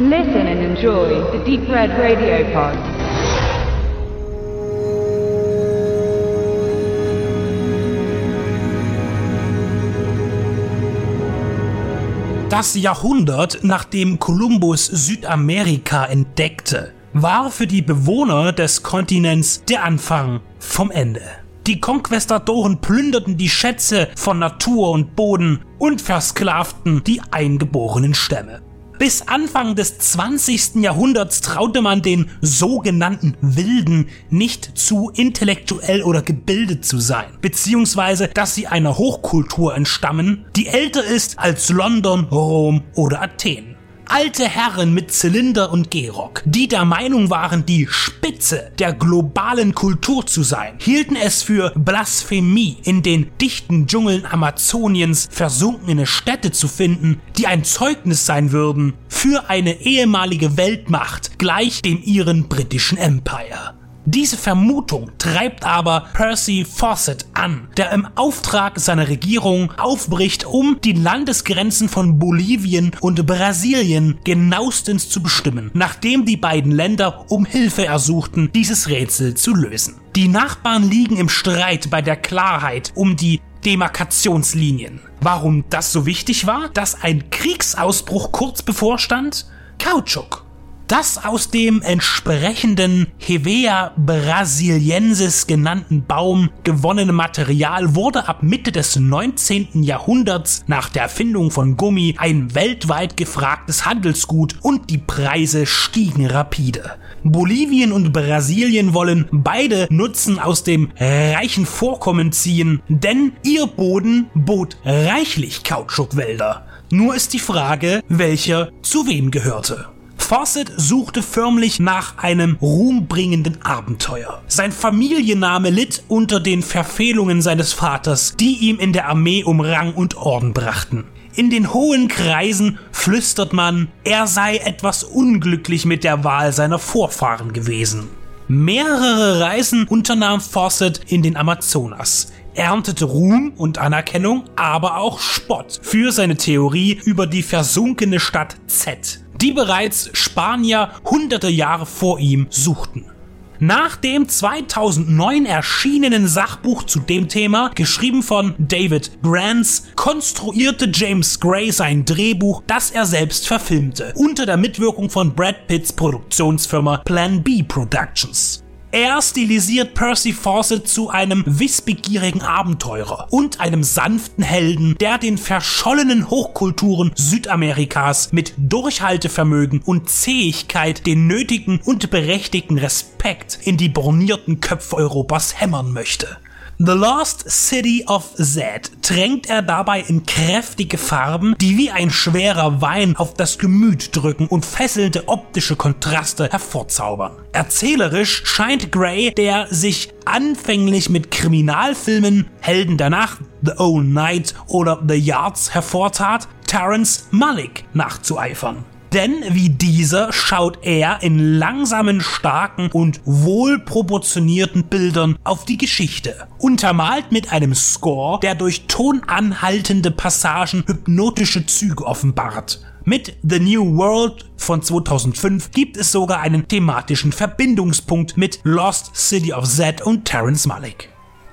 Listen and enjoy the Deep Red Radio Pod. Das Jahrhundert, nachdem Kolumbus Südamerika entdeckte, war für die Bewohner des Kontinents der Anfang vom Ende. Die Konquestadoren plünderten die Schätze von Natur und Boden und versklavten die eingeborenen Stämme. Bis Anfang des 20. Jahrhunderts traute man den sogenannten Wilden nicht zu, intellektuell oder gebildet zu sein, beziehungsweise dass sie einer Hochkultur entstammen, die älter ist als London, Rom oder Athen alte Herren mit Zylinder und Gehrock, die der Meinung waren, die Spitze der globalen Kultur zu sein, hielten es für Blasphemie, in den dichten Dschungeln Amazoniens versunkene Städte zu finden, die ein Zeugnis sein würden für eine ehemalige Weltmacht gleich dem ihren britischen Empire. Diese Vermutung treibt aber Percy Fawcett an, der im Auftrag seiner Regierung aufbricht, um die Landesgrenzen von Bolivien und Brasilien genauestens zu bestimmen, nachdem die beiden Länder um Hilfe ersuchten, dieses Rätsel zu lösen. Die Nachbarn liegen im Streit bei der Klarheit um die Demarkationslinien. Warum das so wichtig war, dass ein Kriegsausbruch kurz bevorstand? Kautschuk. Das aus dem entsprechenden Hevea brasiliensis genannten Baum gewonnene Material wurde ab Mitte des 19. Jahrhunderts nach der Erfindung von Gummi ein weltweit gefragtes Handelsgut und die Preise stiegen rapide. Bolivien und Brasilien wollen beide Nutzen aus dem reichen Vorkommen ziehen, denn ihr Boden bot reichlich Kautschukwälder. Nur ist die Frage, welcher zu wem gehörte. Fawcett suchte förmlich nach einem ruhmbringenden Abenteuer. Sein Familienname litt unter den Verfehlungen seines Vaters, die ihm in der Armee um Rang und Orden brachten. In den hohen Kreisen flüstert man, er sei etwas unglücklich mit der Wahl seiner Vorfahren gewesen. Mehrere Reisen unternahm Fawcett in den Amazonas erntete Ruhm und Anerkennung, aber auch Spott für seine Theorie über die versunkene Stadt Z, die bereits Spanier hunderte Jahre vor ihm suchten. Nach dem 2009 erschienenen Sachbuch zu dem Thema, geschrieben von David Grants, konstruierte James Gray sein Drehbuch, das er selbst verfilmte, unter der Mitwirkung von Brad Pitts Produktionsfirma Plan B Productions. Er stilisiert Percy Fawcett zu einem wissbegierigen Abenteurer und einem sanften Helden, der den verschollenen Hochkulturen Südamerikas mit Durchhaltevermögen und Zähigkeit den nötigen und berechtigten Respekt in die bornierten Köpfe Europas hämmern möchte. The Lost City of Z tränkt er dabei in kräftige Farben, die wie ein schwerer Wein auf das Gemüt drücken und fesselnde optische Kontraste hervorzaubern. Erzählerisch scheint Gray, der sich anfänglich mit Kriminalfilmen Helden danach, The Old Night oder The Yards hervortat, Terence Malick nachzueifern. Denn wie dieser schaut er in langsamen, starken und wohlproportionierten Bildern auf die Geschichte. Untermalt mit einem Score, der durch tonanhaltende Passagen hypnotische Züge offenbart. Mit The New World von 2005 gibt es sogar einen thematischen Verbindungspunkt mit Lost City of Z und Terence Malick.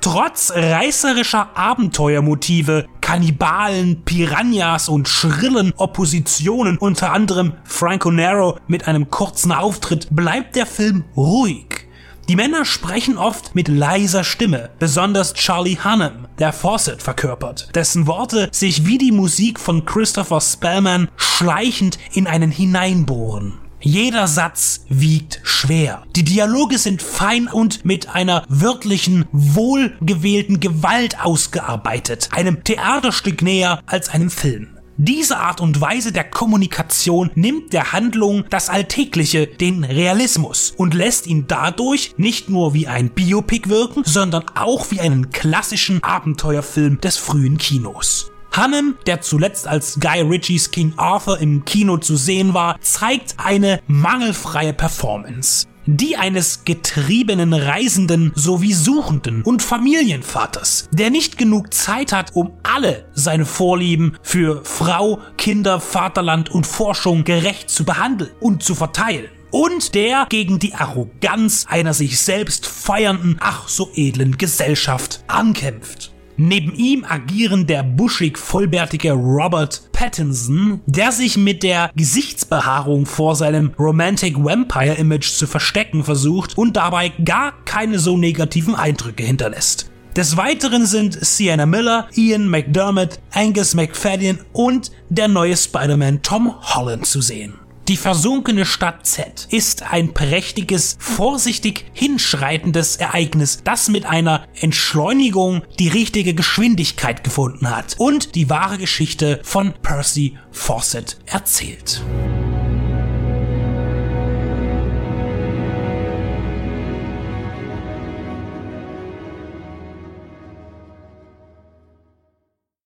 Trotz reißerischer Abenteuermotive, Kannibalen, Piranhas und schrillen Oppositionen, unter anderem Franco Nero mit einem kurzen Auftritt, bleibt der Film ruhig. Die Männer sprechen oft mit leiser Stimme, besonders Charlie Hunnam, der Fawcett verkörpert, dessen Worte sich wie die Musik von Christopher Spellman schleichend in einen hineinbohren. Jeder Satz wiegt schwer. Die Dialoge sind fein und mit einer wörtlichen, wohlgewählten Gewalt ausgearbeitet, einem Theaterstück näher als einem Film. Diese Art und Weise der Kommunikation nimmt der Handlung das Alltägliche, den Realismus und lässt ihn dadurch nicht nur wie ein Biopic wirken, sondern auch wie einen klassischen Abenteuerfilm des frühen Kinos. Hannem, der zuletzt als Guy Ritchies King Arthur im Kino zu sehen war, zeigt eine mangelfreie Performance. Die eines getriebenen Reisenden sowie Suchenden und Familienvaters, der nicht genug Zeit hat, um alle seine Vorlieben für Frau, Kinder, Vaterland und Forschung gerecht zu behandeln und zu verteilen und der gegen die Arroganz einer sich selbst feiernden, ach so edlen Gesellschaft ankämpft. Neben ihm agieren der buschig vollbärtige Robert Pattinson, der sich mit der Gesichtsbehaarung vor seinem Romantic Vampire Image zu verstecken versucht und dabei gar keine so negativen Eindrücke hinterlässt. Des Weiteren sind Sienna Miller, Ian McDermott, Angus McFadden und der neue Spider-Man Tom Holland zu sehen. Die versunkene Stadt Z ist ein prächtiges, vorsichtig hinschreitendes Ereignis, das mit einer Entschleunigung die richtige Geschwindigkeit gefunden hat und die wahre Geschichte von Percy Fawcett erzählt.